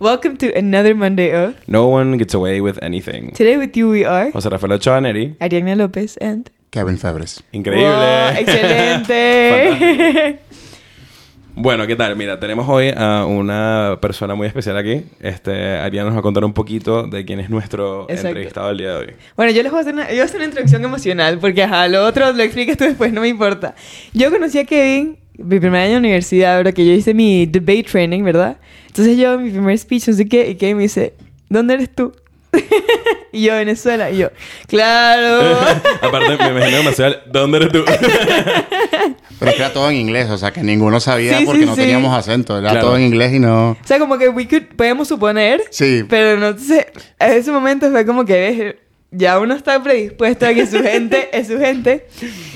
Welcome to another Monday of No one gets away with anything. Today with you we are José Rafael Ochoa Neri. Ariana López and Kevin Febres. Increíble. Wow, excelente. Bueno, ¿qué tal? Mira, tenemos hoy a una persona muy especial aquí. Este, Ariana nos va a contar un poquito de quién es nuestro Exacto. entrevistado del día de hoy. bueno, yo les voy a hacer una, yo voy a hacer una introducción emocional porque ajá, lo otro lo explicas tú después, no me importa. Yo conocí a Kevin mi primer año de universidad, ¿verdad? Que yo hice mi debate training, ¿verdad? Entonces yo, mi primer speech, no sé qué, y Kevin me dice, ¿dónde eres tú? y yo, Venezuela. Y yo, claro. Aparte, me imagino demasiado. ¿Dónde eres tú? Pero es que era todo en inglés, o sea que ninguno sabía Sí, porque sí, no sí. teníamos acento. Era Claro. todo en inglés y no. O sea, como que we could, podemos suponer, Sí. pero no sé, a ese momento fue como que ya uno está predispuesto a que su gente es su gente.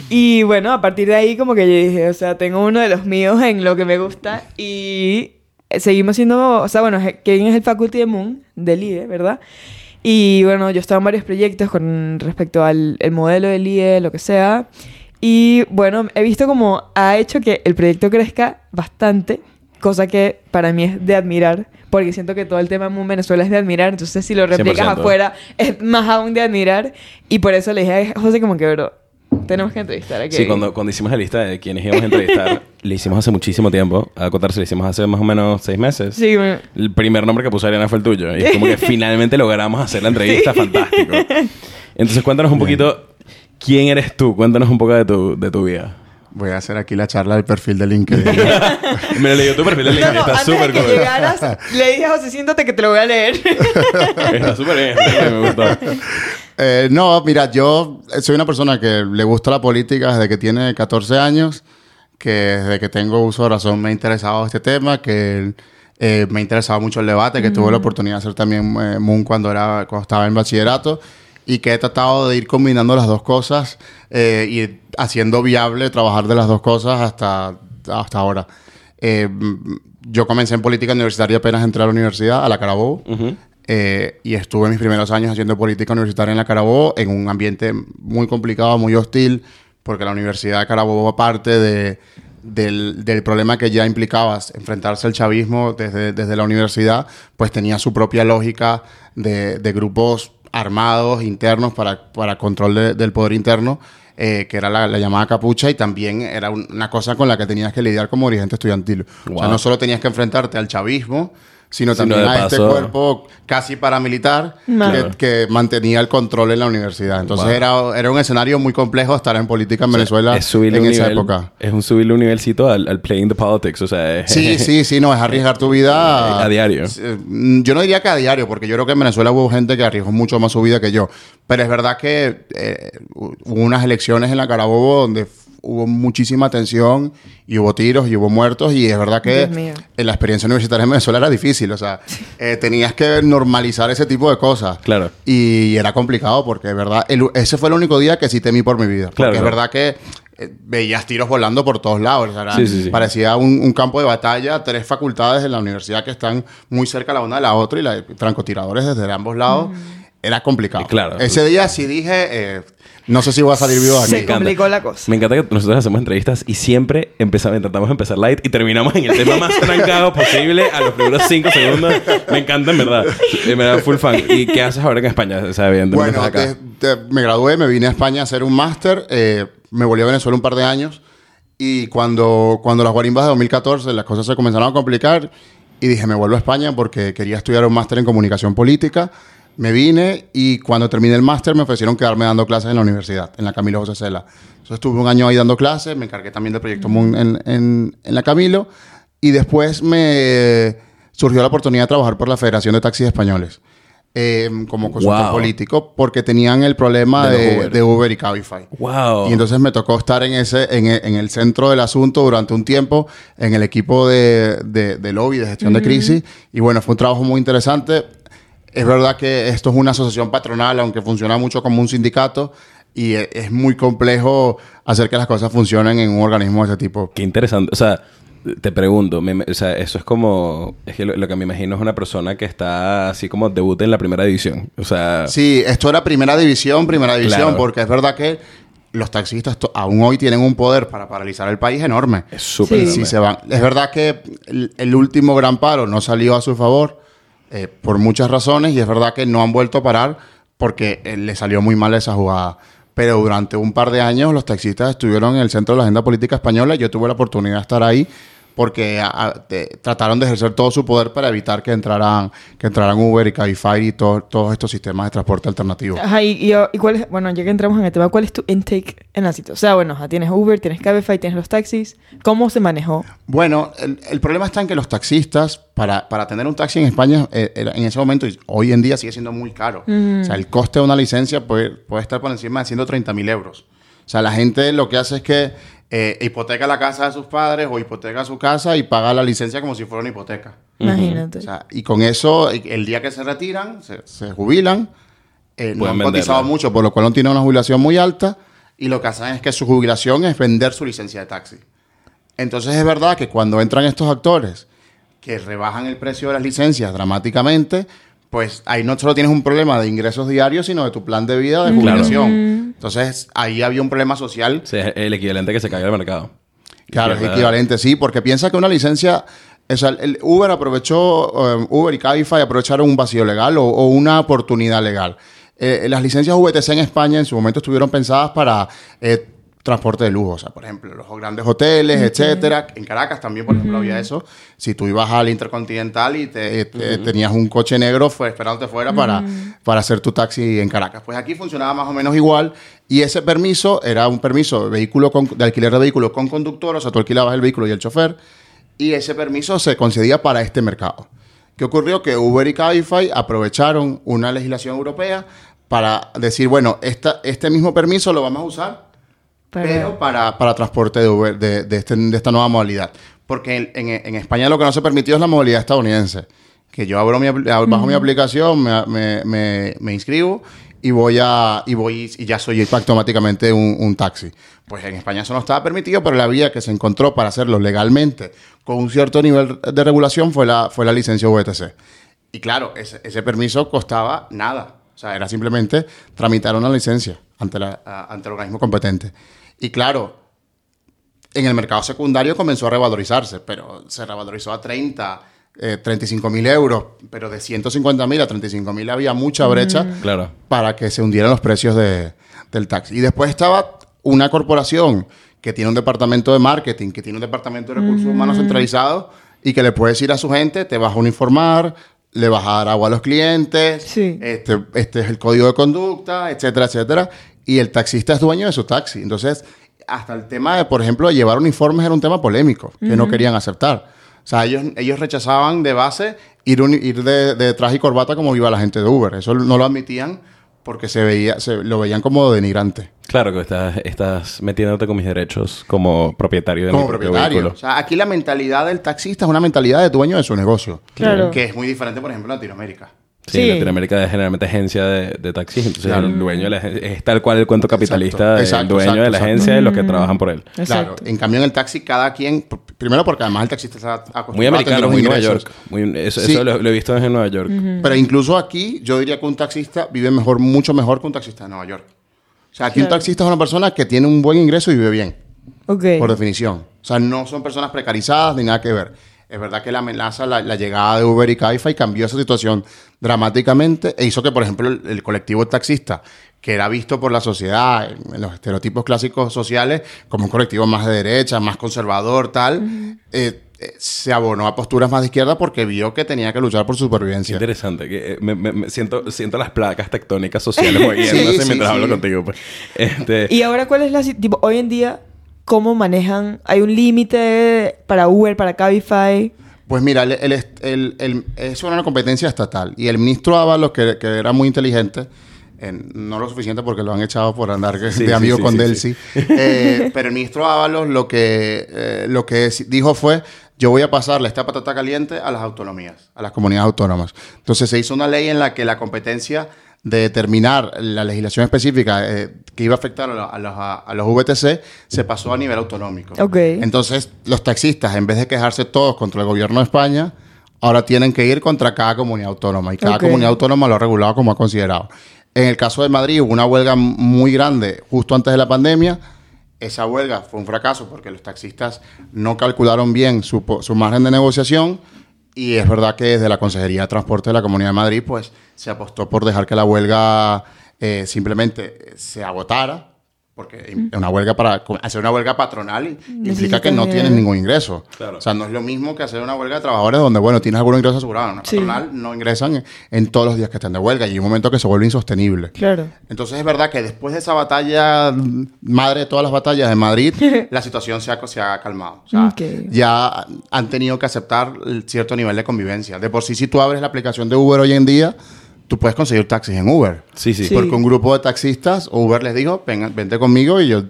Y bueno, a partir de ahí como que yo dije, o sea, tengo uno de los míos en lo que me gusta y seguimos siendo, o sea, bueno, Kevin es el faculty de Moon, del IE, ¿verdad? Y bueno, yo estaba en varios proyectos con respecto al el modelo del IE, lo que sea. Y bueno, he visto como ha hecho que el proyecto crezca bastante, cosa que para mí es de admirar, porque siento que todo el tema en Venezuela es de admirar, entonces si lo replicas 100%. afuera es más aún de admirar. Y por eso le dije a José como que, bro, tenemos que entrevistar a Kevin. Sí, cuando, cuando hicimos la lista de quienes íbamos a entrevistar, le hicimos hace muchísimo tiempo. A contarse, le hicimos hace más o menos seis meses. Sí, bueno. El primer nombre que puso Ariana fue el tuyo. Y es como que finalmente logramos hacer la entrevista. Fantástico. Entonces, cuéntanos un Bien. poquito quién eres tú. Cuéntanos un poco de tu, de tu vida. Voy a hacer aquí la charla del perfil de LinkedIn. Me leí tu perfil de LinkedIn. no, Está súper que cool. llegaras, le dije a José, siéntate que te lo voy a leer. Está súper bien. Me gustó. Eh, no, mira, yo soy una persona que le gusta la política desde que tiene 14 años, que desde que tengo uso de razón me ha interesado este tema, que eh, me ha interesado mucho el debate, que tuve la oportunidad de hacer también eh, Moon cuando, era, cuando estaba en bachillerato y que he tratado de ir combinando las dos cosas eh, y haciendo viable trabajar de las dos cosas hasta, hasta ahora. Eh, yo comencé en política universitaria apenas entré a la universidad, a la Carabobo. Ujú. Eh, y estuve mis primeros años haciendo política universitaria en la Carabobo en un ambiente muy complicado, muy hostil, porque la Universidad de Carabobo, aparte de, del, del problema que ya implicaba enfrentarse al chavismo desde, desde la universidad, pues tenía su propia lógica de, de grupos armados internos para, para control de- del poder interno. eh, que era la, la llamada capucha y también era un- una cosa con la que tenías que lidiar como dirigente estudiantil. O sea, Wow. no solo tenías que enfrentarte al chavismo, sino también a este cuerpo casi paramilitar No. que, que mantenía el control en la universidad. Entonces Wow. era, era un escenario muy complejo estar en política en Venezuela es en un esa nivel, época. Es un subirle un nivelcito al, al playing the politics. O sea, es- Sí, sí, sí, no, es arriesgar tu vida A diario. Eh, Yo no diría que a diario, porque yo creo que en Venezuela hubo gente que arriesgó mucho más su vida que yo. Pero es verdad que eh, hubo unas elecciones en la Carabobo donde hubo muchísima tensión y hubo tiros y hubo muertos y es verdad que eh, la experiencia universitaria en Venezuela era difícil. O sea, eh, tenías que normalizar ese tipo de cosas. Claro. Y era complicado porque, es verdad, el- ese fue el único día que sí temí por mi vida. Porque Claro, es claro. verdad que eh, veías tiros volando por todos lados. o sea, era- Sí, sí, sí. Parecía un, un campo de batalla, tres facultades de la universidad que están muy cerca la una de la otra y la, francotiradores desde ambos lados. Era complicado. Claro. Ese día sí dije, eh, no sé si voy a salir vivo de Se aquí. encanta. complicó la cosa. Me encanta que nosotros hacemos entrevistas y siempre empezamos, tratamos de empezar light y terminamos en el tema más trancado posible a los primeros cinco segundos. Me encanta, en verdad. Eh, Me da full fan. ¿Y qué haces ahora en España? O sea, Bueno, acá. de- de- me gradué, me vine a España a hacer un máster, eh, me volví a Venezuela un par de años y cuando, cuando las guarimbas de 2014 las cosas se comenzaron a complicar y dije, me vuelvo a España porque quería estudiar un máster en comunicación política. Me vine y cuando terminé el máster me ofrecieron quedarme dando clases en la universidad, en la Camilo José Cela. Entonces estuve un año ahí dando clases, me encargué también del proyecto Moon en, en- en la Camilo y después me surgió la oportunidad de trabajar por la Federación de Taxis Españoles eh, como consultor Wow. político porque tenían el problema De de, Uber. de Uber y Cabify. Wow. Y entonces me tocó estar en ese, en el, en el centro del asunto durante un tiempo, en el equipo de, de, de lobby, de gestión de crisis. Y bueno, fue un trabajo muy interesante. Es verdad que esto es una asociación patronal, aunque funciona mucho como un sindicato. Y e- es muy complejo hacer que las cosas funcionen en un organismo de ese tipo. Qué interesante. O sea, te pregunto, me- o sea, eso es como... Es que lo, lo que me imagino es una persona que está así como debute en la primera división. O sea... Sí, esto era primera división, primera división, Claro. porque es verdad que los taxistas aún hoy tienen un poder para paralizar el país enorme. Es súper Sí. Sí, se van. Es verdad que el, el último gran paro no salió a su favor, eh, por muchas razones y es verdad que no han vuelto a parar porque eh, le salió muy mal esa jugada. Pero durante un par de años los taxistas estuvieron en el centro de la agenda política española. Yo tuve la oportunidad de estar ahí porque a- a- te- trataron de ejercer todo su poder para evitar que entraran, que entraran Uber y Cabify y to- todos estos sistemas de transporte alternativo. Ajá, y, y- y cuál es, bueno, ya que entramos en el tema, ¿cuál es tu intake en la situación? O sea, bueno, tienes Uber, tienes Cabify, tienes los taxis. ¿Cómo se manejó? Bueno, el, el problema está en que los taxistas, para, para tener un taxi en España, eh, en ese momento, y hoy en día sigue siendo muy caro. O sea, el coste de una licencia puede, puede estar por encima de 130 mil euros. O sea, la gente lo que hace es que eh, hipoteca la casa de sus padres o hipoteca su casa y paga la licencia como si fuera una hipoteca. Imagínate. O sea, y con eso, el día que se retiran, se, se jubilan, eh, no han venderla. cotizado mucho, por lo cual no tienen una jubilación muy alta, y lo que hacen es que su jubilación es vender su licencia de taxi. Entonces es verdad que cuando entran estos actores que rebajan el precio de las licencias dramáticamente, pues ahí no solo tienes un problema de ingresos diarios, sino de tu plan de vida de jubilación. Entonces ahí había un problema social Sí, es el equivalente a que se caiga el mercado. Claro, es equivalente, sí, porque piensa que una licencia, o sea, el Uber aprovechó, um, Uber y Cabify aprovecharon un vacío legal o, o una oportunidad legal. Eh, las licencias VTC en España en su momento estuvieron pensadas para eh, transporte de lujo, o sea, por ejemplo, los grandes hoteles, etcétera. En Caracas también, por ejemplo, había eso. Si tú ibas al Intercontinental y te, te- tenías un coche negro fue esperándote fuera para, para hacer tu taxi en Caracas. Pues aquí funcionaba más o menos igual y ese permiso era un permiso de, vehículo con- de alquiler de vehículo con conductor, o sea, tú alquilabas el vehículo y el chofer y ese permiso se concedía para este mercado. ¿Qué ocurrió? Que Uber y Cabify aprovecharon una legislación europea para decir, bueno, esta, este mismo permiso lo vamos a usar Pero para, para transporte de Uber, de, de este- de esta nueva modalidad. Porque en, en- en España lo que no se permitió es la modalidad estadounidense. Que yo abro mi, bajo mi aplicación, me, me- me- me inscribo y voy a y voy y ya soy automáticamente un, un taxi. Pues en España eso no estaba permitido, pero la vía que se encontró para hacerlo legalmente con un cierto nivel de regulación fue la, fue la licencia VTC. Y claro, ese, ese permiso costaba nada. O sea, era simplemente tramitar una licencia ante, la, a- ante el organismo competente. Y claro, en el mercado secundario comenzó a revalorizarse, pero se revalorizó a 30, eh, 35 mil euros, pero de 150 mil a 35 mil había mucha brecha Claro. para que se hundieran los precios de- del taxi. Y después estaba una corporación que tiene un departamento de marketing, que tiene un departamento de recursos humanos centralizado y que le puede decir a su gente, te vas a uniformar, le vas a dar agua a los clientes, Sí. este, este es el código de conducta, etcétera, etcétera. Y el taxista es dueño de su taxi. Entonces, hasta el tema de, por ejemplo, llevar uniformes era un tema polémico, que no querían aceptar. O sea, ellos, ellos rechazaban de base ir, uni- ir de, de traje y corbata como iba la gente de Uber. Eso no lo admitían porque se veía, se, lo veían como denigrante. Claro que estás, estás metiéndote con mis derechos como propietario de como mi propio propietario. vehículo. O sea, aquí la mentalidad del taxista es una mentalidad de dueño de su negocio. Claro. Que es muy diferente, por ejemplo, en Latinoamérica. Sí, Sí. en Latinoamérica es generalmente agencia de, de taxis, entonces Claro. el dueño de la agencia es tal cual el cuento capitalista, Exacto, el dueño exacto, de la exacto. agencia y los que trabajan por él. Claro. Exacto. En cambio, en el taxi, cada quien... Primero porque además el taxista está acostumbrado Muy a americano, muy Nueva. York. Muy- eso Sí. eso lo, lo he visto en Nueva York. Pero incluso aquí, yo diría que un taxista vive mejor, mucho mejor que un taxista de Nueva York. O sea, aquí un taxista es una persona que tiene un buen ingreso y vive bien, Ok. por definición. O sea, no son personas precarizadas ni nada que ver. Es verdad que la amenaza, la, la llegada de Uber y Cabify cambió esa situación dramáticamente e hizo que, por ejemplo, el, el colectivo taxista, que era visto por la sociedad, en, en los estereotipos clásicos sociales, como un colectivo más de derecha, más conservador, tal, eh, eh, se abonó a posturas más de izquierda porque vio que tenía que luchar por su Qué supervivencia. interesante. Que, eh, me, siento, siento las placas tectónicas sociales moviéndose Sí, sí, mientras sí. hablo contigo. Pues. Este, Y ahora, ¿cuál es la... si- Tipo, hoy en día, ¿cómo manejan? ¿Hay un límite para Uber, para Cabify? Pues mira, el, el, el- el- eso era una competencia estatal. Y el ministro Ábalos, que, que era muy inteligente, eh, no lo suficiente porque lo han echado por andar Sí, de amigo sí, con sí, Delcy, eh, pero el ministro Ábalos lo que, eh, lo que dijo fue, yo voy a pasarle esta patata caliente a las autonomías, a las comunidades autónomas. Entonces se hizo una ley en la que la competencia de determinar la legislación específica eh, que iba a afectar a, lo- a los, a- los VTC se pasó a nivel autonómico. Entonces, los taxistas, en vez de quejarse todos contra el gobierno de España, ahora tienen que ir contra cada comunidad autónoma. Y cada comunidad autónoma lo ha regulado como ha considerado. En el caso de Madrid hubo una huelga muy grande justo antes de la pandemia. Esa huelga fue un fracaso porque los taxistas no calcularon bien su, su margen de negociación Y es verdad que desde la Consejería de Transporte de la Comunidad de Madrid, pues se apostó por dejar que la huelga eh, simplemente se agotara porque una huelga para hacer una huelga patronal implica que no tienes ningún ingreso. O sea, no es lo mismo que hacer una huelga de trabajadores donde, bueno, tienes algún ingreso asegurado. Una patronal no ingresan en, todos los días que estén de huelga y hay un momento que se vuelve insostenible. Claro. Entonces es verdad que después de esa batalla, madre de todas las batallas de Madrid, la situación se ha, se ha calmado. O sea, ya han tenido que aceptar cierto nivel de convivencia. De por sí, si tú abres la aplicación de Uber hoy en día, tú puedes conseguir taxis en Uber. Sí, sí. Porque un grupo de taxistas, Uber les dijo, Ven, vente conmigo y yo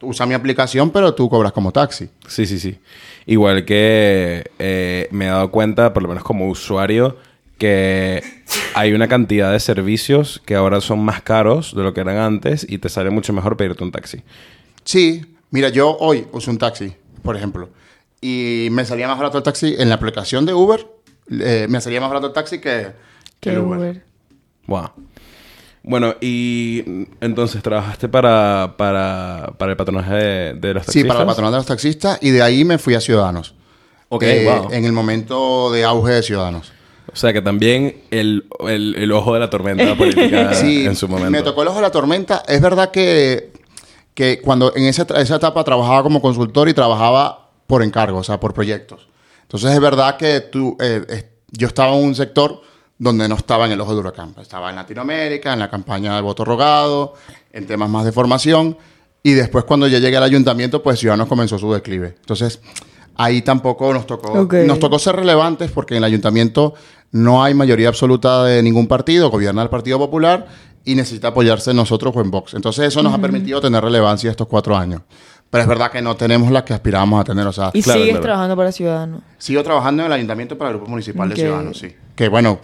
usa mi aplicación, pero tú cobras como taxi. Sí, sí, sí. Igual que eh, me he dado cuenta, por lo menos como usuario, que hay una cantidad de servicios que ahora son más caros de lo que eran antes y te sale mucho mejor pedirte un taxi. Sí, mira, yo hoy uso un taxi, por ejemplo, y me salía más barato el taxi en la aplicación de Uber, eh, me salía más barato el taxi que, que Uber. Wow. Bueno, y entonces trabajaste para, para, para el patronaje de, los taxistas. Sí, para el patronaje de los taxistas y de ahí me fui a Ciudadanos. Ok, eh, wow. En el momento de auge de Ciudadanos. O sea que también el, el, ojo de la tormenta política sí, en su momento. Me tocó el ojo de la tormenta. Es verdad que, que cuando en esa, esa etapa trabajaba como consultor y trabajaba por encargo, o sea, por proyectos. Entonces es verdad que tú, eh, yo estaba en un sector donde no estaba en el ojo del huracán. Estaba en Latinoamérica, en la campaña del voto rogado, en temas más de formación. Y después, cuando ya llegué al ayuntamiento, pues Ciudadanos comenzó su declive. Entonces, ahí tampoco nos tocó, nos tocó ser relevantes porque en el ayuntamiento no hay mayoría absoluta de ningún partido, gobierna el Partido Popular y necesita apoyarse en nosotros o en Vox. Entonces, eso nos ha permitido tener relevancia estos cuatro años. Pero es verdad que no tenemos las que aspirábamos a tener. O sea, ¿Y sigues trabajando para Ciudadanos? Sigo trabajando en el ayuntamiento para el Grupo Municipal de Ciudadanos, sí. Que bueno,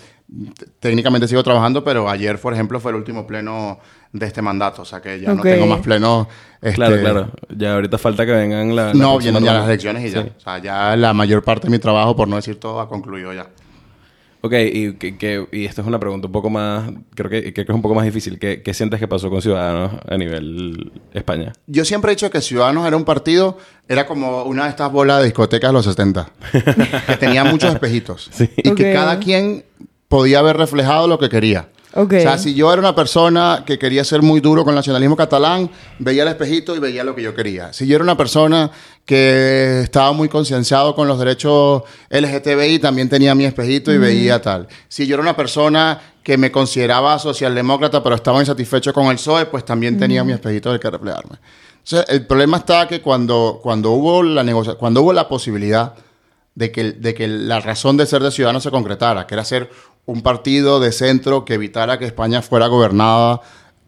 técnicamente sigo trabajando, pero ayer, por ejemplo, fue el último pleno de este mandato, o sea que ya no tengo más plenos. Este... Claro, claro. Ya ahorita falta que vengan las... no, vienen ya las elecciones y ya. O sea, ya la mayor parte de mi trabajo, por no decir todo, ha concluido ya. Ok, y, que, y esto es una pregunta un poco más, creo que, que es un poco más difícil. ¿Qué, ¿Qué, sientes que pasó con Ciudadanos a nivel España? Yo siempre he dicho que Ciudadanos era un partido, era como una de estas bolas de discotecas de los 60, que tenía muchos espejitos. Y que cada quien podía haber reflejado lo que quería. O sea, si yo era una persona que quería ser muy duro con el nacionalismo catalán, veía el espejito y veía lo que yo quería. Si yo era una persona que estaba muy concienciado con los derechos LGTBI, también tenía mi espejito y veía tal. Si yo era una persona que me consideraba socialdemócrata, pero estaba insatisfecho con el PSOE, pues también tenía mi espejito del que reflejarme. Entonces, el problema está que cuando, cuando, hubo la cuando hubo la posibilidad de que, de que la razón de ser de Ciudadanos se concretara, que era ser un partido de centro que evitara que España fuera gobernada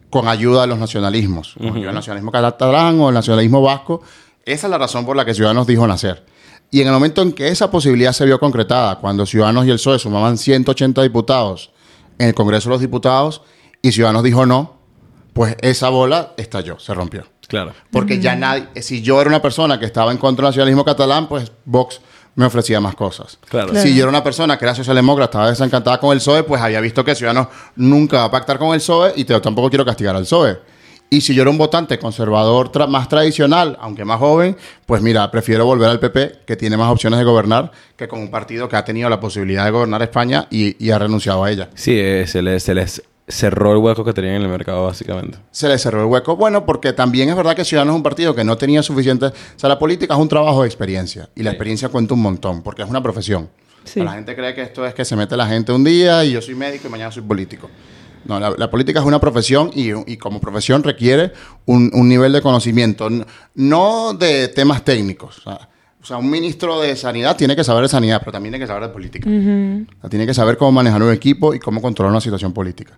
con ayuda de los nacionalismos, el nacionalismo catalán o el nacionalismo vasco. Esa es la razón por la que Ciudadanos dijo nacer. Y en el momento en que esa posibilidad se vio concretada, cuando Ciudadanos y el PSOE sumaban 180 diputados en el Congreso de los Diputados y Ciudadanos dijo no, pues esa bola estalló, se rompió. Claro. Porque ya nadie, si yo era una persona que estaba en contra del nacionalismo catalán, pues Vox me ofrecía más cosas. Claro. Si yo era una persona que era socialdemócrata, estaba desencantada con el PSOE, pues había visto que Ciudadanos nunca va a pactar con el PSOE y tampoco quiero castigar al PSOE. Y si yo era un votante conservador más tradicional, aunque más joven, pues mira, prefiero volver al PP, que tiene más opciones de gobernar, que con un partido que ha tenido la posibilidad de gobernar España y, ha renunciado a ella. Sí, eh, se les, se les cerró el hueco que tenían en el mercado, básicamente. Se le cerró el hueco. Bueno, porque también es verdad que Ciudadanos es un partido que no tenía suficiente... O sea, la política es un trabajo de experiencia. Y la experiencia cuenta un montón, porque es una profesión. La gente cree que esto es que se mete la gente un día y yo soy médico y mañana soy político. No, la, política es una profesión y, como profesión requiere un, nivel de conocimiento, no de temas técnicos. O sea, un ministro de Sanidad tiene que saber de sanidad, pero también tiene que saber de política. tiene que saber cómo manejar un equipo y cómo controlar una situación política.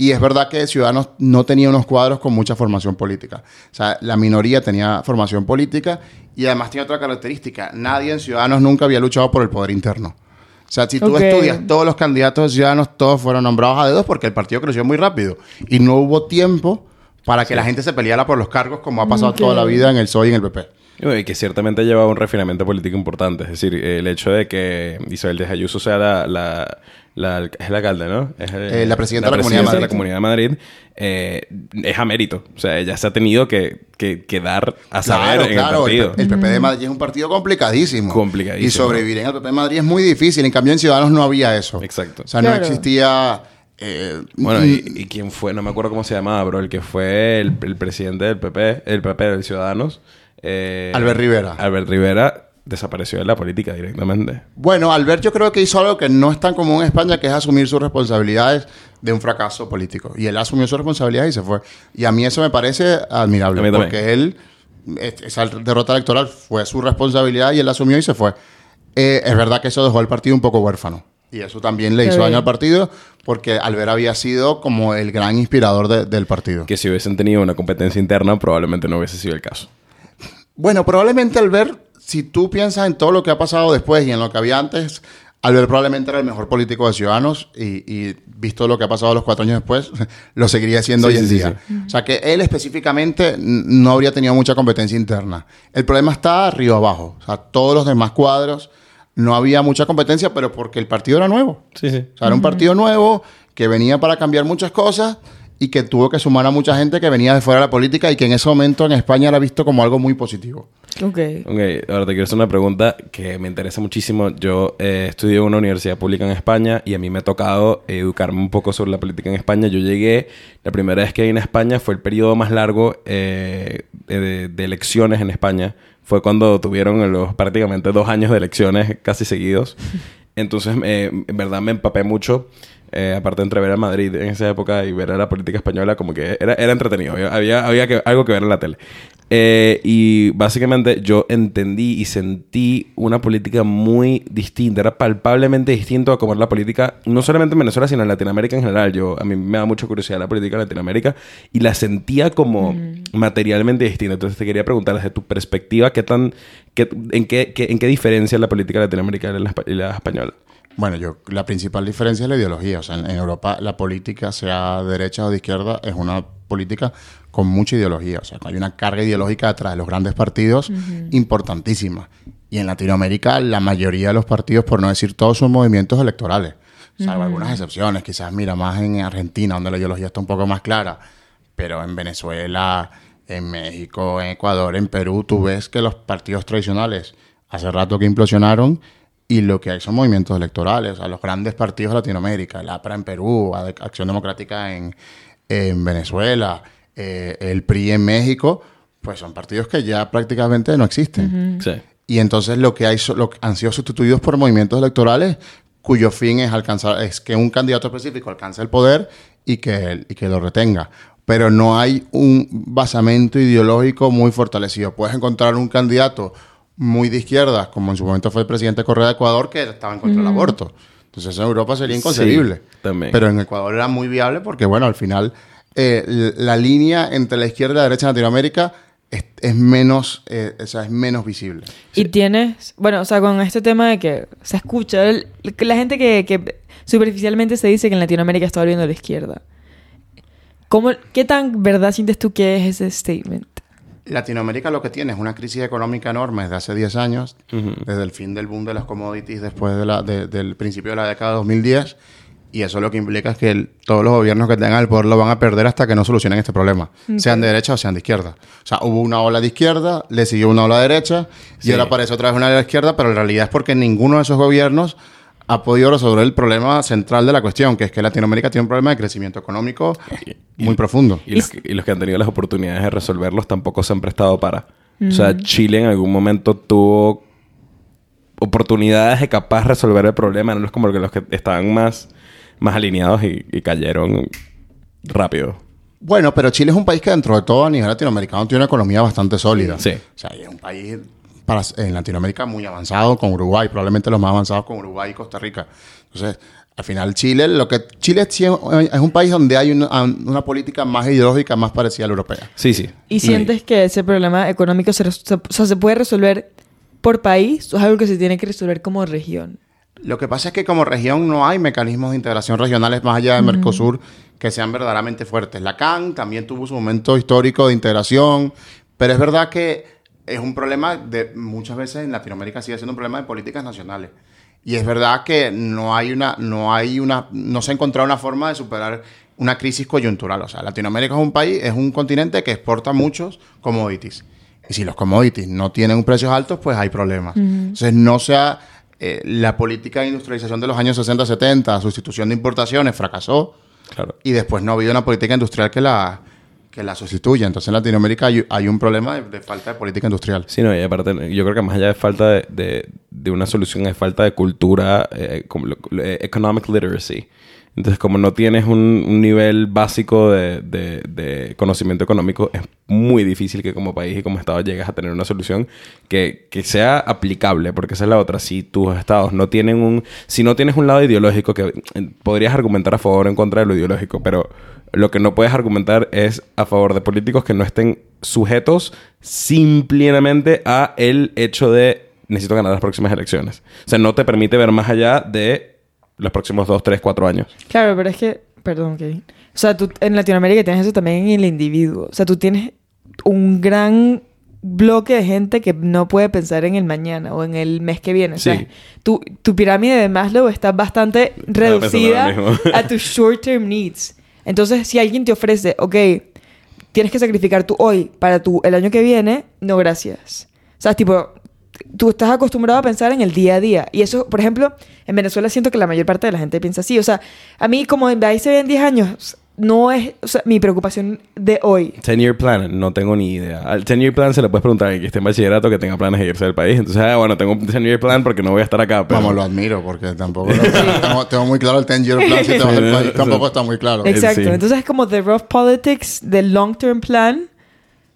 Y es verdad que Ciudadanos no tenía unos cuadros con mucha formación política. O sea, la minoría tenía formación política y además tiene otra característica. Nadie en Ciudadanos nunca había luchado por el poder interno. O sea, si tú estudias todos los candidatos de Ciudadanos, todos fueron nombrados a dedos porque el partido creció muy rápido. Y no hubo tiempo para que la gente se peleara por los cargos como ha pasado toda la vida en el PSOE y en el PP. Y que ciertamente llevaba un refinamiento político importante. Es decir, el hecho de que Isabel de Ayuso sea la la, es el alcalde, ¿no? Es el- Eh, la presidenta de la Comunidad de la Comunidad de Madrid, eh, es a mérito. O sea, ella se ha tenido que, que, que dar a saber Claro, en claro. el El, partido. el PP de Madrid es un partido complicadísimo. Complicadísimo. Y sobrevivir en el PP de Madrid es muy difícil. En cambio, en Ciudadanos no había eso. Exacto. O sea, no existía... eh, Bueno, y, y quién fue? No me acuerdo cómo se llamaba, bro. El que fue el, el presidente del PP, el PP del Ciudadanos. eh, Albert Rivera. Albert Rivera desapareció de la política directamente. Bueno, Albert yo creo que hizo algo que no es tan común en España, que es asumir sus responsabilidades de un fracaso político. Y él asumió sus responsabilidades y se fue. Y a mí eso me parece admirable, porque él, es- esa derrota electoral fue su responsabilidad y él la asumió y se fue. Eh, es verdad que eso dejó al partido un poco huérfano. Y eso también le Qué hizo daño al partido, porque Albert había sido como el gran inspirador de- del partido. Que si hubiesen tenido una competencia interna, probablemente no hubiese sido el caso. Bueno, probablemente Albert, si tú piensas en todo lo que ha pasado después y en lo que había antes, Albert probablemente era el mejor político de Ciudadanos y, y visto lo que ha pasado los cuatro años después, lo seguiría siendo Sí, hoy en sí, sí, día. O sea que él específicamente no habría tenido mucha competencia interna. El problema está arriba abajo. O sea, todos los demás cuadros no había mucha competencia, pero porque el partido era nuevo. Sí, sí. O sea, era un partido nuevo que venía para cambiar muchas cosas y que tuvo que sumar a mucha gente que venía de fuera de la política y que en ese momento en España era visto como algo muy positivo. Ok. Ok, ahora te quiero hacer una pregunta que me interesa muchísimo. Yo eh, estudié en una universidad pública en España y a mí me ha tocado educarme un poco sobre la política en España. Yo llegué, la primera vez que vine a España fue el periodo más largo eh, de, de elecciones en España. Fue cuando tuvieron los prácticamente dos años de elecciones casi seguidos. Entonces, eh, en verdad me empapé mucho. Eh, aparte entre ver a Madrid en esa época y ver a la política española, como que era, era entretenido. Había, había, que- algo que ver en la tele. Eh, y básicamente yo entendí y sentí una política muy distinta. Era palpablemente distinto a cómo era la política, no solamente en Venezuela, sino en Latinoamérica en general. Yo, a mí me da mucha curiosidad la política de Latinoamérica y la sentía como materialmente distinta. Entonces te quería preguntar desde tu perspectiva, ¿qué tan, qué- en, qué, qué- ¿en qué diferencia la política latinoamericana y la, espa- y la española? Bueno, yo la principal diferencia es la ideología. O sea, en, en Europa la política, sea de derecha o de izquierda, es una política con mucha ideología. O sea, hay una carga ideológica detrás de los grandes partidos importantísima. Y en Latinoamérica la mayoría de los partidos, por no decir todos, son movimientos electorales. Salvo algunas excepciones, quizás mira más en Argentina, donde la ideología está un poco más clara. Pero en Venezuela, en México, en Ecuador, en Perú, tú ves que los partidos tradicionales hace rato que implosionaron y lo que hay son movimientos electorales. O sea, los grandes partidos de Latinoamérica, el APRA en Perú, Acción Democrática en, en Venezuela, eh, el PRI en México, pues son partidos que ya prácticamente no existen. Sí. Y entonces lo que hay lo han sido sustituidos por movimientos electorales cuyo fin es alcanzar es que un candidato específico alcance el poder y que, y que lo retenga. Pero no hay un basamento ideológico muy fortalecido. Puedes encontrar un candidato muy de izquierda, como en su momento fue el presidente Correa de Ecuador, que estaba en contra del aborto. Entonces en Europa sería inconcebible. Sí, también. Pero en Ecuador era muy viable porque, bueno, al final eh, la línea entre la izquierda y la derecha en Latinoamérica es, es menos, eh, o sea, es menos visible. Y tienes, bueno, o sea, con este tema de que se escucha, el- la gente que, que superficialmente se dice que en Latinoamérica está volviendo a la izquierda. ¿Cómo, ¿Qué tan verdad sientes tú que es ese statement? Latinoamérica lo que tiene es una crisis económica enorme desde hace 10 años, desde el fin del boom de las commodities después de la- de- del principio de la década de 2010, y eso lo que implica es que el- todos los gobiernos que tengan el poder lo van a perder hasta que no solucionen este problema, sean de derecha o sean de izquierda. O sea, hubo una ola de izquierda, le siguió una ola de derecha, Sí. y ahora aparece otra vez una ola de izquierda, pero en realidad es porque ninguno de esos gobiernos ha podido resolver el problema central de la cuestión, que es que Latinoamérica tiene un problema de crecimiento económico muy profundo. Y los, que, y los que han tenido las oportunidades de resolverlos tampoco se han prestado para. O sea, Chile en algún momento tuvo oportunidades de capaz resolver el problema. No es como que los que estaban más, más alineados y, y cayeron rápido. Bueno, pero Chile es un país que dentro de todo a nivel latinoamericano tiene una economía bastante sólida. Sí. O sea, es un país para, en Latinoamérica muy avanzado con Uruguay, probablemente los más avanzados con Uruguay y Costa Rica. Entonces, al final Chile, lo que Chile es un país donde hay una, una política más ideológica, más parecida a la europea. Sí, sí. ¿Y sientes que ese problema económico se, res- se- o sea, se puede resolver por país o es algo que se tiene que resolver como región? Lo que pasa es que como región no hay mecanismos de integración regionales más allá de Mercosur que sean verdaderamente fuertes. La CAN también tuvo su momento histórico de integración, pero es verdad que es un problema de muchas veces en Latinoamérica sigue siendo un problema de políticas nacionales. Y es verdad que no hay una, no hay una, no se ha encontrado una forma de superar una crisis coyuntural. O sea, Latinoamérica es un país, es un continente que exporta muchos commodities. Y si los commodities no tienen precios altos, pues hay problemas. Entonces, no sea eh, la política de industrialización de los años 60-70, sustitución de importaciones, fracasó. Claro. Y después no ha habido una política industrial que la, que la sustituya. Entonces en Latinoamérica hay, un problema de, falta de política industrial. Sí, no, y aparte, yo creo que más allá de falta de, de, una solución, es falta de cultura, eh, como eh, economic literacy. Entonces, como no tienes un, nivel básico de, de- de conocimiento económico, es muy difícil que como país y como Estado llegues a tener una solución que, que sea aplicable, porque esa es la otra. Si tus estados no tienen un... Si no tienes un lado ideológico, que eh, podrías argumentar a favor o en contra de lo ideológico, pero lo que no puedes argumentar es a favor de políticos que no estén sujetos simplemente a el hecho de necesito ganar las próximas elecciones. O sea, no te permite ver más allá de los próximos dos, tres, cuatro años. Claro, pero es que, perdón, Kevin. O sea, tú en Latinoamérica tienes eso también en el individuo. O sea, tú tienes un gran bloque de gente que no puede pensar en el mañana o en el mes que viene. O sea, Sí. tu, tu pirámide de Maslow está bastante pensando reducida a tus short-term needs. Entonces, si alguien te ofrece, ok, tienes que sacrificar tu hoy para tu el año que viene, no gracias. O sea, tipo, tú estás acostumbrado a pensar en el día a día. Y eso, por ejemplo, en Venezuela siento que la mayor parte de la gente piensa así. O sea, a mí como en ahí se ven 10 años, no es o sea, mi preocupación de hoy. 10-year plan, no tengo ni idea. Al 10-year plan se le puedes preguntar a alguien que esté en bachillerato que tenga planes de irse del país. Entonces, ah, bueno, tengo un 10-year plan porque no voy a estar acá. Pero... Vamos, lo admiro porque tampoco lo- tengo, tengo muy claro el 10-year plan. Si te vas del país, tampoco está muy claro. Exacto. sí. Entonces es como the rough politics del long-term plan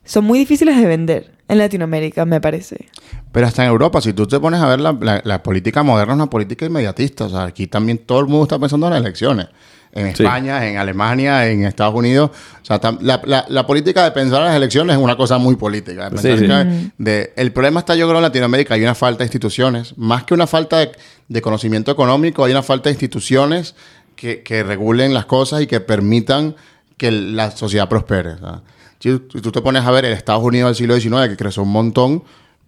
son muy difíciles de vender en Latinoamérica, me parece. Pero hasta en Europa, si tú te pones a ver la, la- la política moderna, es una política inmediatista. O sea, aquí también todo el mundo está pensando en las elecciones. En Sí. España, en Alemania, en Estados Unidos. O sea, la, la- la política de pensar en las elecciones es una cosa muy política. de Sí, pensar sí. que- de- el problema está, yo creo, en Latinoamérica. Hay una falta de instituciones. Más que una falta de, de conocimiento económico, hay una falta de instituciones que, que regulen las cosas y que permitan que la sociedad prospere. Si tú tú te pones a ver el Estados Unidos del siglo XIX, que creció un montón,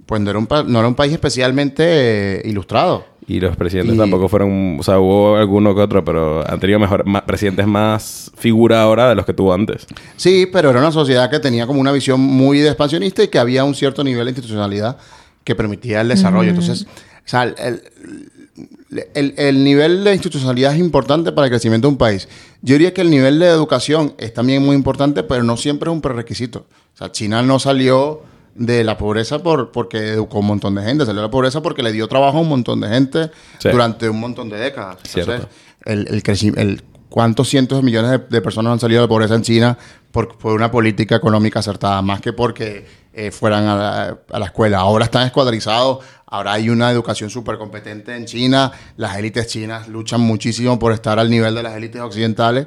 pues no era un, pa- no era un país especialmente eh, ilustrado. Y los presidentes Y- tampoco fueron... O sea, hubo alguno que otro, pero han tenido mejor, más, presidentes más figura ahora de los que tuvo antes. Sí, pero era una sociedad que tenía como una visión muy de expansionista y que había un cierto nivel de institucionalidad que permitía el desarrollo. Entonces, o sea, el, el- el- el nivel de institucionalidad es importante para el crecimiento de un país. Yo diría que el nivel de educación es también muy importante, pero no siempre es un prerequisito. O sea, China no salió de la pobreza por, porque educó un montón de gente, salió de la pobreza porque le dio trabajo a un montón de gente Sí. durante un montón de décadas. Cierto. Entonces, el, el, creci- el- cuántos cientos de millones de, de personas han salido de la pobreza en China por, por una política económica acertada, más que porque eh, fueran a la, a la escuela. Ahora están escuadrizados, ahora hay una educación súper competente en China, las élites chinas luchan muchísimo por estar al nivel de las élites occidentales,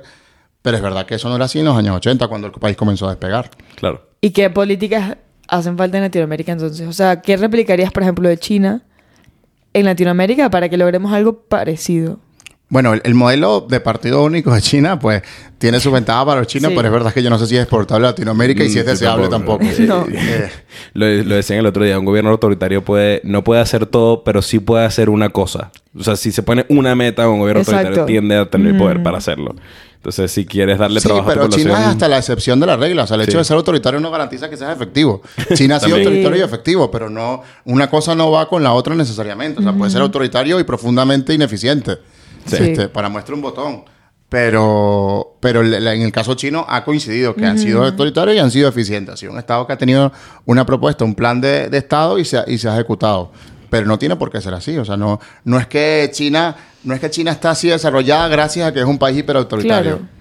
pero es verdad que eso no era así en los años 80, cuando el país comenzó a despegar. Claro. ¿Y qué políticas hacen falta en Latinoamérica entonces? O sea, ¿qué replicarías, por ejemplo, de China en Latinoamérica para que logremos algo parecido? Bueno, el, el modelo de partido único de China, pues, tiene su ventaja para los chinos, Sí. pero es verdad que yo no sé si es exportable a Latinoamérica y si Mm, es sí, deseable tampoco. tampoco. No. Eh, Lo, lo decían el otro día, un gobierno autoritario puede, no puede hacer todo, pero sí puede hacer una cosa. O sea, si se pone una meta, un gobierno Exacto. autoritario tiende a tener el poder Mm. para hacerlo. Entonces, si quieres darle Sí, trabajo a tu pero China población... es hasta la excepción de la regla. O sea, el hecho Sí. de ser autoritario no garantiza que seas efectivo. China ha sido autoritario y efectivo, pero no una cosa no va con la otra necesariamente. O sea, puede ser autoritario y profundamente ineficiente. Sí. Este, para muestra un botón. Pero, pero en el caso chino ha coincidido que han sido autoritarios y han sido eficientes. Ha sido un Estado que ha tenido una propuesta, un plan de, de Estado y se, ha, y se ha ejecutado. Pero no tiene por qué ser así. O sea, no, no es que China, no es que China está así desarrollada gracias a que es un país hiperautoritario. Claro.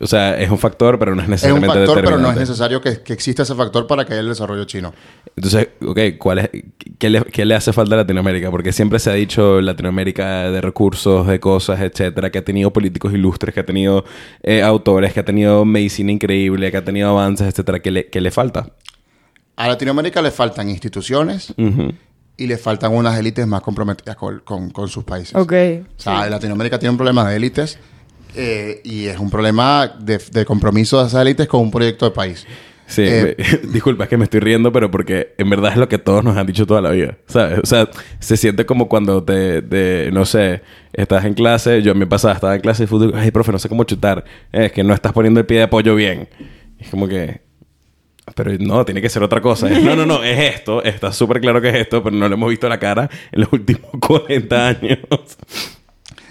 O sea, es un factor, pero no es Es un necesariamente factor, pero no es necesario que, que exista ese factor para que haya el desarrollo chino. Entonces, ok, ¿cuál es, qué, le, qué le hace falta a Latinoamérica? Porque siempre se ha dicho Latinoamérica de recursos, de cosas, etcétera, que ha tenido políticos ilustres, que ha tenido eh, autores, que ha tenido medicina increíble, que ha tenido avances, etcétera. ¿Qué le, qué le falta? A Latinoamérica le faltan instituciones. Y le faltan unas élites más comprometidas con, con- con sus países. Ok. O sea, Latinoamérica tiene un problema de élites eh, y es un problema de, de compromiso de esas élites con un proyecto de país. Sí, Eh, me- disculpa, es que me estoy riendo, pero porque en verdad es lo que todos nos han dicho toda la vida, ¿sabes? O sea, se siente como cuando te, te- no sé, estás en clase, yo en mi pasada estaba en clase de fútbol, ay, profe, no sé cómo chutar, es que no estás poniendo el pie de apoyo bien. Es como que, pero no, tiene que ser otra cosa. Es, no, no, no, es esto, está súper claro que es esto, pero no le hemos visto la cara en los últimos 40 años.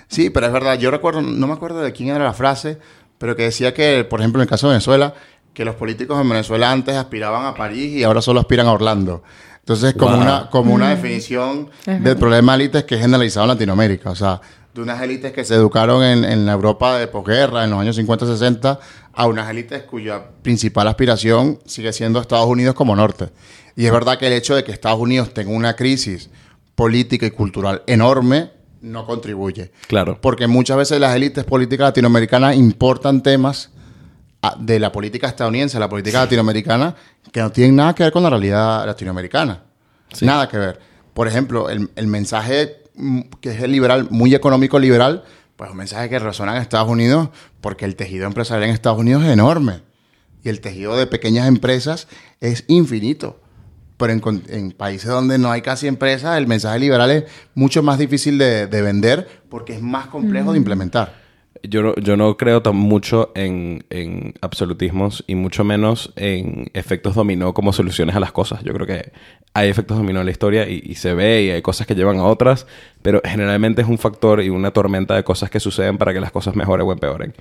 Sí, pero es verdad. Yo recuerdo, no me acuerdo de quién era la frase, pero que decía que, por ejemplo, en el caso de Venezuela, que los políticos en Venezuela antes aspiraban a París y ahora solo aspiran a Orlando. Entonces, como Wow. una, como una definición del problema de élites que es generalizado en Latinoamérica. O sea, de unas élites que se educaron en, en la Europa de posguerra, en los años 50-60, a unas élites cuya principal aspiración sigue siendo Estados Unidos como norte. Y es verdad que el hecho de que Estados Unidos tenga una crisis política y cultural enorme no contribuye. Claro. Porque muchas veces las élites políticas latinoamericanas importan temas a- de la política estadounidense la política latinoamericana que no tienen nada que ver con la realidad latinoamericana. Sí. Nada que ver. Por ejemplo, el, el mensaje mm, que es el liberal, muy económico liberal, pues es un mensaje que resuena en Estados Unidos porque el tejido empresarial en Estados Unidos es enorme. Y el tejido de pequeñas empresas es infinito. Pero en, países donde no hay casi empresas, el mensaje liberal es mucho más difícil de, de vender porque es más complejo de implementar. Yo yo no creo tan mucho en, en absolutismos y mucho menos en efectos dominó como soluciones a las cosas. Yo creo que hay efectos dominó en la historia y, y se ve y hay cosas que llevan a otras, pero generalmente es un factor y una tormenta de cosas que suceden para que las cosas mejoren o empeoren.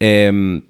Em,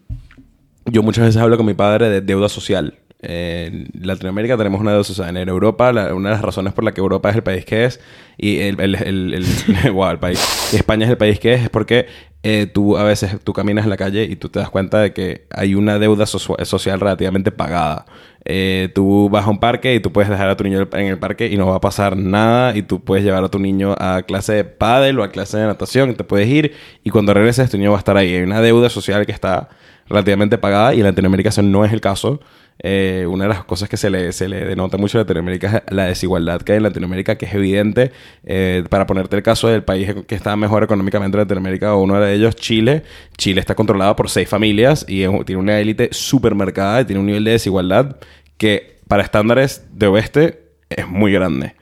yo muchas veces hablo con mi padre de deuda social. En Latinoamérica tenemos una deuda social. En Europa, una de las razones por la que Europa es el país que es y el, el, el, país, España es el país que es, es porque eh, tú a veces tú caminas en la calle y tú te das cuenta de que hay una deuda social relativamente pagada. Eh, tú vas a un parque y tú puedes dejar a tu niño en el parque y no va a pasar nada y tú puedes llevar a tu niño a clase de pádel o a clase de natación te puedes ir y cuando regreses tu niño va a estar ahí. Hay una deuda social que está relativamente pagada y en Latinoamérica eso no es el caso. Eh, una de las cosas que se le, se le denota mucho a Latinoamérica es la desigualdad que hay en Latinoamérica, que es evidente. Eh, para ponerte el caso del país que está mejor económicamente en Latinoamérica, uno de ellos, Chile. Chile está controlado por seis familias y tiene una élite supermercada y tiene un nivel de desigualdad que para estándares de oeste es muy grande.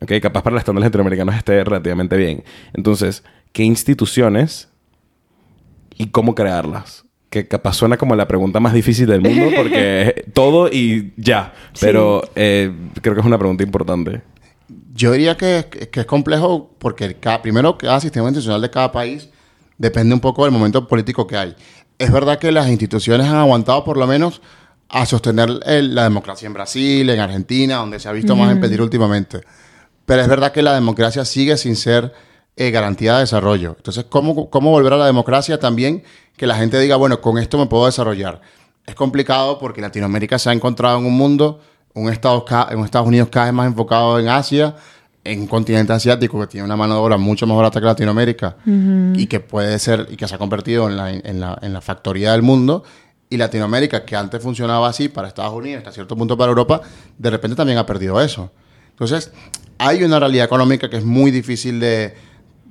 ¿Ok? Capaz para los estándares latinoamericanos esté relativamente bien. Entonces, ¿qué instituciones y cómo crearlas. Que capaz suena como la pregunta más difícil del mundo porque todo y ya. Pero eh, creo que es una pregunta importante. Yo diría que, que es complejo porque cada, primero cada sistema institucional de cada país depende un poco del momento político que hay. Es verdad que las instituciones han aguantado por lo menos a sostener el- la democracia en Brasil, en Argentina, donde se ha visto más en peligro últimamente. Pero es verdad que la democracia sigue sin ser eh, garantía de desarrollo. Entonces, ¿cómo, ¿cómo volver a la democracia también? Que la gente diga, bueno, con esto me puedo desarrollar. Es complicado porque Latinoamérica se ha encontrado en un mundo, un Estados, un Estados Unidos cada vez más enfocado en Asia, en un continente asiático que tiene una mano de obra mucho más barata que Latinoamérica y que puede ser y que se ha convertido en la, en la, en la factoría del mundo. Y Latinoamérica, que antes funcionaba así para Estados Unidos, hasta cierto punto para Europa, de repente también ha perdido eso. Entonces, hay una realidad económica que es muy difícil de,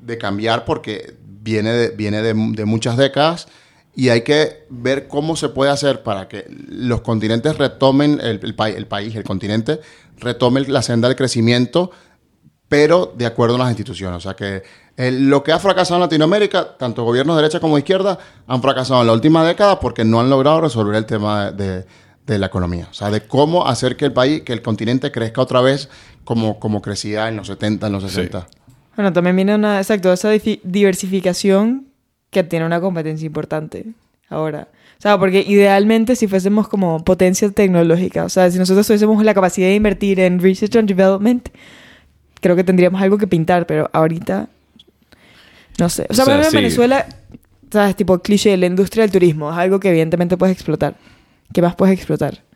de cambiar porque viene, de, viene de, de muchas décadas y hay que ver cómo se puede hacer para que los continentes retomen, el, el, pa- el país, el continente, retome la senda del crecimiento, pero de acuerdo a las instituciones. O sea que eh, lo que ha fracasado en Latinoamérica, tanto gobiernos de derecha como de izquierda, han fracasado en la última década porque no han logrado resolver el tema de, de la economía. O sea, de cómo hacer que el país, que el continente crezca otra vez como, como crecía en los 70, en los 60. Bueno, también viene una, exacto, esa diversificación que tiene una competencia importante ahora. O sea, porque idealmente si fuésemos como potencia tecnológica, o sea, si nosotros tuviésemos la capacidad de invertir en research and development, creo que tendríamos algo que pintar, pero ahorita no sé. O sea, O sea, por ejemplo, en sí. Venezuela, sabes, tipo cliché, la industria del turismo es algo que evidentemente puedes explotar. ¿Qué más puedes explotar?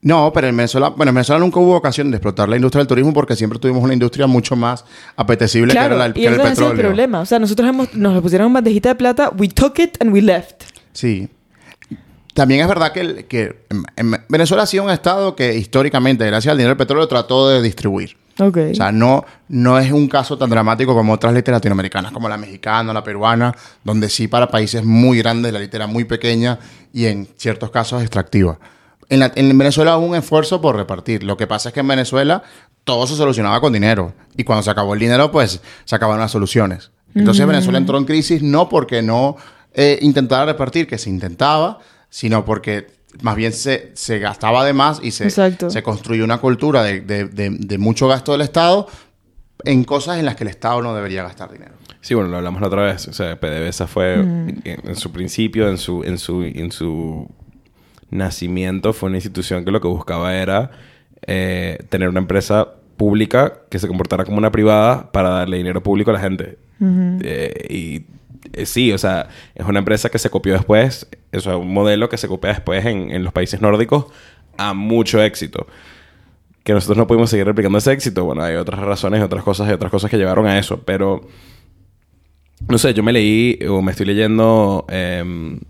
No, pero en Venezuela, bueno, en Venezuela nunca hubo ocasión de explotar la industria del turismo porque siempre tuvimos una industria mucho más apetecible Claro, que era, la- que y era el ha sido el petróleo. problema. O sea, nosotros hemos, nos lo pusieron en bandejita de plata, we took it and we left. Sí. También es verdad que, que en- en Venezuela ha sido un estado que históricamente, gracias al dinero del petróleo, trató de distribuir. Ok. O sea, no, no es un caso tan dramático como otras letras latinoamericanas, como la mexicana, la peruana, donde sí para países muy grandes la letra era muy pequeña y en ciertos casos extractiva. En, la- en Venezuela hubo un esfuerzo por repartir. Lo que pasa es que en Venezuela todo se solucionaba con dinero. Y cuando se acabó el dinero, pues se acabaron las soluciones. Entonces Venezuela entró en crisis no porque no eh, intentara repartir, que se intentaba, sino porque más bien se, se gastaba de más y se, construyó una cultura de, de- de- de mucho gasto del Estado en cosas en las que el Estado no debería gastar dinero. Sí, bueno, lo hablamos la otra vez. O sea, PDVSA fue en, en su principio, en su, en su, en su nacimiento, fue una institución que lo que buscaba era eh, tener una empresa pública que se comportara como una privada para darle dinero público a la gente. Eh, y eh, sí, o sea, es una empresa que se copió después, o sea, un modelo que se copia después en, en los países nórdicos a mucho éxito que nosotros no pudimos seguir replicando ese éxito. Bueno, hay otras razones, otras cosas y otras cosas que llevaron a eso. Pero, no sé, yo me leí o me estoy leyendo em,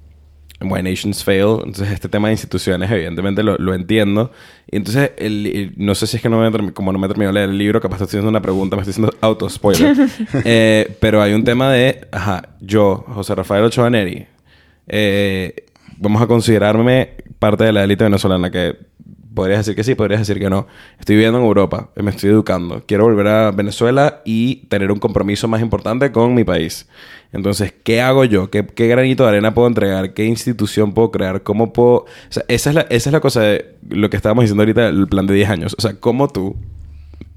Why Nations Fail. Entonces, este tema de instituciones, evidentemente, lo, lo entiendo. Y entonces, el- el- no sé si es que no me, como no me he terminado de leer el libro, capaz estoy haciendo una pregunta, me estoy haciendo auto-spoiler. Eh, pero hay un tema de, ajá, yo, José Rafael Ochoa Neri, eh, vamos a considerarme parte de la élite venezolana que podrías decir que sí, podrías decir que no. Estoy viviendo en Europa, me estoy educando. Quiero volver a Venezuela y tener un compromiso más importante con mi país. Entonces, ¿qué hago yo? ¿Qué, qué granito de arena puedo entregar? ¿Qué institución puedo crear? ¿Cómo puedo...? O sea, esa es la, esa es la cosa de lo que estábamos diciendo ahorita, el plan de 10 años. O sea, ¿cómo tú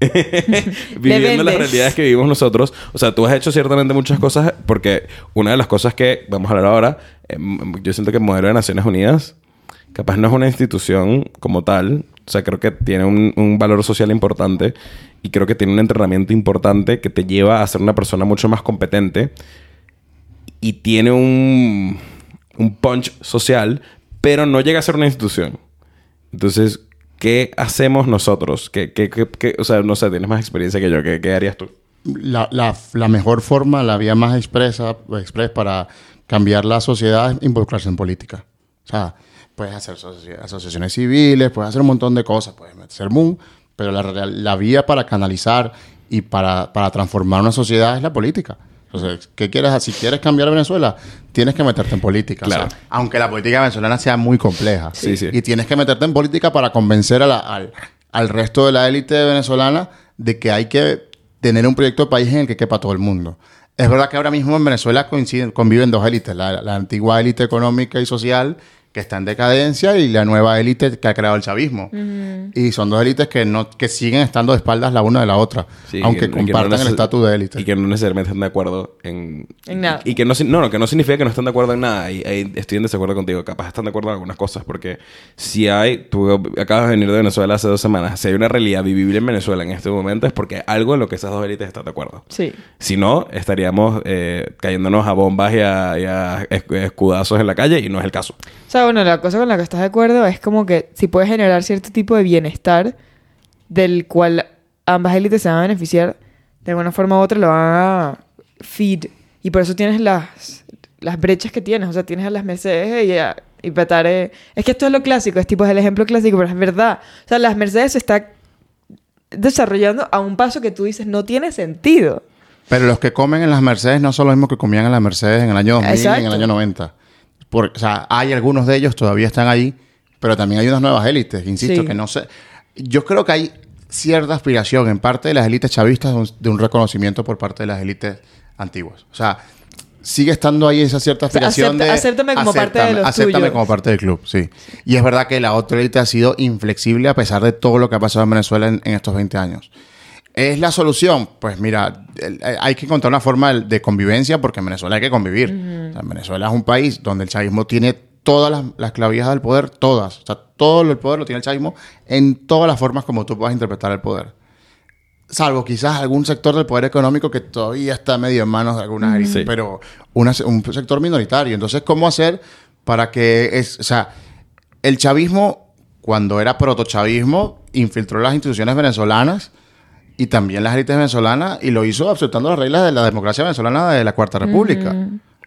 viviendo las realidades que vivimos nosotros. O sea, tú has hecho ciertamente muchas cosas porque una de las cosas que vamos a hablar ahora, eh, yo siento que el modelo de Naciones Unidas capaz no es una institución como tal. O sea, creo que tiene un, un valor social importante y creo que tiene un entrenamiento importante que te lleva a ser una persona mucho más competente y tiene un, un punch social, pero no llega a ser una institución. Entonces, ¿qué hacemos nosotros? ¿Qué, qué, qué- o sea, no sé, tienes más experiencia que yo. ¿Qué, qué harías tú? La, la- mejor forma, la vía más expresa express para cambiar la sociedad es involucrarse en política. O sea, puedes hacer asoci- asociaciones civiles, puedes hacer un montón de cosas, puedes hacer MUN, pero la, la vía para canalizar y para, para transformar una sociedad es la política. Entonces, ¿qué quieres? Si quieres cambiar Venezuela, tienes que meterte en política. O sea, Claro. aunque la política venezolana sea muy compleja. Sí, sí. Y tienes que meterte en política para convencer a la- al, al resto de la élite venezolana de que hay que tener un proyecto de país en el que quepa todo el mundo. Es verdad que ahora mismo en Venezuela coinciden, conviven dos élites, la, la antigua élite económica y social que está en decadencia y la nueva élite que ha creado el chavismo. Y son dos élites que, no, que siguen estando de espaldas la una de la otra, Sí, aunque que- que no compartan el estatus de élite. Y que no necesariamente están de acuerdo en... En nada. Y que no, no, no, que no significa que no estén de acuerdo en nada. Y, estoy en desacuerdo contigo. Capaz están de acuerdo en algunas cosas. Porque si hay... Tú acabas de venir de Venezuela hace dos semanas. Si hay una realidad vivible en Venezuela en este momento es porque algo en lo que esas dos élites están de acuerdo. Sí. Si no, estaríamos eh, cayéndonos a bombas y a, y a es- escudazos en la calle y no es el caso. O sea, bueno, la cosa con la que estás de acuerdo es como que si puedes generar cierto tipo de bienestar del cual ambas élites se van a beneficiar, de alguna forma u otra lo van a feed. Y por eso tienes las, las brechas que tienes. O sea, tienes a las Mercedes y, a, y Petare. Es que esto es lo clásico, es tipo es el ejemplo clásico, pero es verdad. O sea, las Mercedes se está desarrollando a un paso que tú dices no tiene sentido. Pero los que comen en las Mercedes no son los mismos que comían en las Mercedes en el año 2000 y en Exacto. el año 90. Por- o sea, hay algunos de ellos todavía están ahí, pero también hay unas nuevas élites, insisto, Sí. que no sé. Yo creo que hay cierta aspiración en parte de las élites chavistas de un, reconocimiento por parte de las élites antiguas. O sea, sigue estando ahí esa cierta sea, aspiración acepta- de... acéptame como parte de los Acéptame tuyos. como parte del club, sí. Y es verdad que la otra élite ha sido inflexible a pesar de todo lo que ha pasado en Venezuela en, en estos 20 años. ¿Es la solución? Pues mira, el- eh, hay que encontrar una forma de, de convivencia porque en Venezuela hay que convivir. O sea, Venezuela es un país donde el chavismo tiene todas las, las clavijas del poder, todas. O sea, todo el poder lo tiene el chavismo en todas las formas como tú puedas interpretar el poder. Salvo quizás algún sector del poder económico que todavía está medio en manos de algunas élites, Sí. pero una- un sector minoritario. Entonces, ¿cómo hacer para que es, o sea, el chavismo, cuando era protochavismo, infiltró las instituciones venezolanas y también las élites venezolanas y lo hizo aceptando las reglas de la democracia venezolana de la Cuarta República.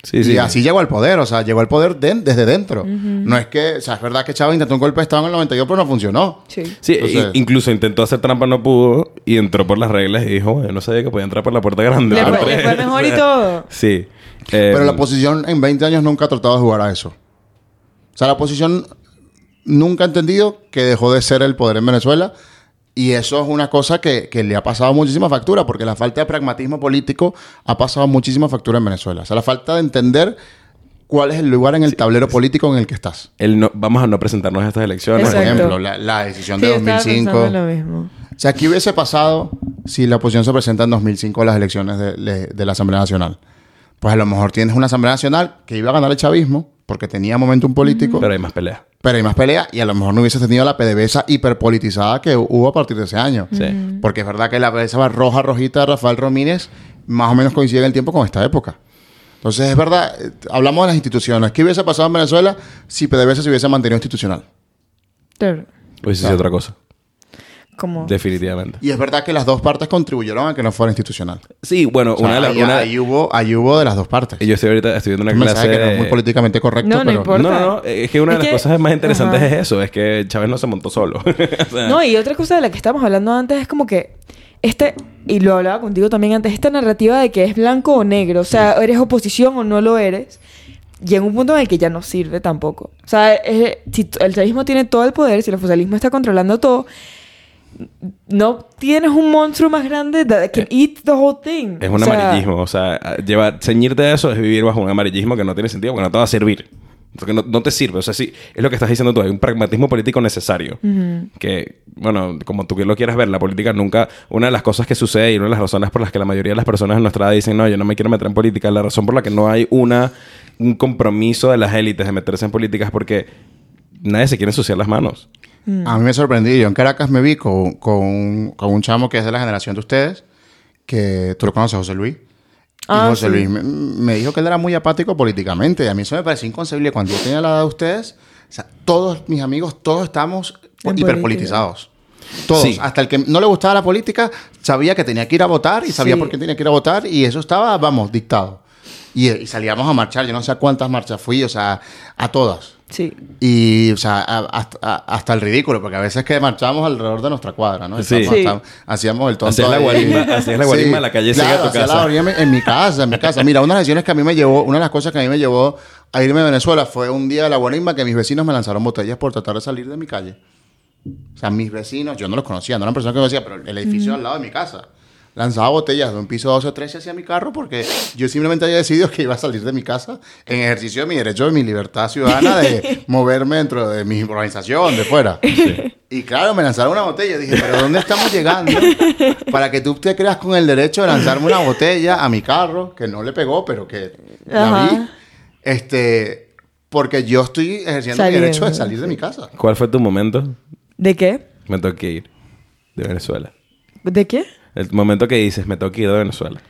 Sí, y sí. así llegó al poder, o sea, llegó al poder de- desde dentro. No es que, o sea, es verdad que Chávez intentó un golpe de Estado en el 92, pero no funcionó. Sí. Sí, Entonces- incluso intentó hacer trampa, no pudo, y entró por las reglas y dijo, "Bueno, no sabía que podía entrar por la puerta grande. Le ¿no? fue- le fue mejor y todo. Sí. Pero Eh, la oposición en 20 años nunca ha tratado de jugar a eso. O sea, la oposición nunca ha entendido que dejó de ser el poder en Venezuela. Y eso es una cosa que, que le ha pasado muchísima factura, porque la falta de pragmatismo político ha pasado muchísima factura en Venezuela. O sea, la falta de entender cuál es el lugar en el tablero político en el que estás. El no- vamos a no presentarnos a estas elecciones. Por ejemplo, la, la decisión Sí, de yo estaba 2005. pensando lo mismo. O sea, ¿qué hubiese pasado si la oposición se presenta en 2005 a las elecciones de, de- de la Asamblea Nacional? Pues a lo mejor tienes una Asamblea Nacional que iba a ganar el chavismo porque tenía momentum político, Pero hay más peleas. pero hay más pelea y a lo mejor no hubiese tenido la PDVSA hiperpolitizada que hubo a partir de ese año. Sí. Porque es verdad que la PDVSA roja, rojita de Rafael Romínez más o menos coincide en el tiempo con esta época. Entonces, es verdad, eh, hablamos de las instituciones. ¿Qué hubiese pasado en Venezuela si PDVSA se hubiese mantenido institucional? Pues sí, es otra cosa. Como... Definitivamente. Y es verdad que las dos partes contribuyeron a que no fuera institucional. Sí, bueno, O sea, una de las... ahí, una- ahí hubo, ahí hubo de las dos partes. Yo estoy ahorita estudiando una clase... que no es muy de- políticamente correcto, No, no pero... importa. No, no, no. Es que una de Es las que- cosas más interesantes Ajá. es eso. Es que Chávez no se montó solo. O sea, No, y otra cosa de la que estábamos hablando antes es como que este, y lo hablaba contigo también antes, esta narrativa de que es blanco o negro, o sea, eres oposición o no lo eres, llega un punto en el que ya no sirve tampoco. O sea, es- si el chavismo tiene todo el poder, si el socialismo está controlando todo, no tienes un monstruo más grande that can eat the whole thing. Es un O sea, amarillismo. O sea, llevar, ceñirte de eso es vivir bajo un amarillismo que no tiene sentido porque no te va a servir. Porque no, no te sirve. O sea, sí, es lo que estás diciendo tú. Hay un pragmatismo político necesario. Que, bueno, como tú lo quieras ver, la política nunca... Una de las cosas que sucede y una de las razones por las que la mayoría de las personas en nuestra edad dicen, no, yo no me quiero meter en política, la razón por la que no hay una, un compromiso de las élites de meterse en política es porque nadie se quiere ensuciar las manos. A mí me sorprendió. Yo en Caracas me vi con, con, un- con un chamo que es de la generación de ustedes, que tú lo conoces, José Luis. Y Ah, José sí. Luis me, me dijo que él era muy apático políticamente. Y a mí eso me pareció inconcebible. Cuando yo tenía la edad de ustedes, o sea, todos mis amigos, todos estamos hiperpolitizados. Todos. Sí. Hasta el que no le gustaba la política, sabía que tenía que ir a votar y sabía Sí. por qué tenía que ir a votar. Y eso estaba, vamos, dictado. Y, y salíamos a marchar. Yo no sé a cuántas marchas fui, o sea, a todas. Sí. Y, o sea, a- hasta, a- hasta el ridículo, porque a veces que marchábamos alrededor de nuestra cuadra, ¿no? Sí. hacíamos el tonto. Hacías la guarimba- hacías la guarimba en la calle Siga claro, tu hacía casa. la guarimba en mi casa, en mi casa. Mira, una de las decisiones que a mí me llevó, una de las cosas que a mí me llevó a irme a Venezuela fue un día de la guarimba que mis vecinos me lanzaron botellas por tratar de salir de mi calle. O sea, mis vecinos, yo no los conocía, no eran personas que conocía, pero el edificio al lado de mi casa. Lanzaba botellas de un piso 12 o 13 hacia mi carro porque yo simplemente había decidido que iba a salir de mi casa en ejercicio de mi derecho, de mi libertad ciudadana de moverme dentro de mi organización, de fuera. Y claro, me lanzaron una botella. Dije, pero ¿dónde estamos llegando para que tú te creas con el derecho de lanzarme una botella a mi carro, que no le pegó, pero que la vi? Este, porque yo estoy ejerciendo mi Saliendo, derecho de salir de mi casa. ¿Cuál fue tu momento? ¿De qué? Me tengo que ir de Venezuela. ¿De qué? El momento que dices, me tengo que ir de Venezuela.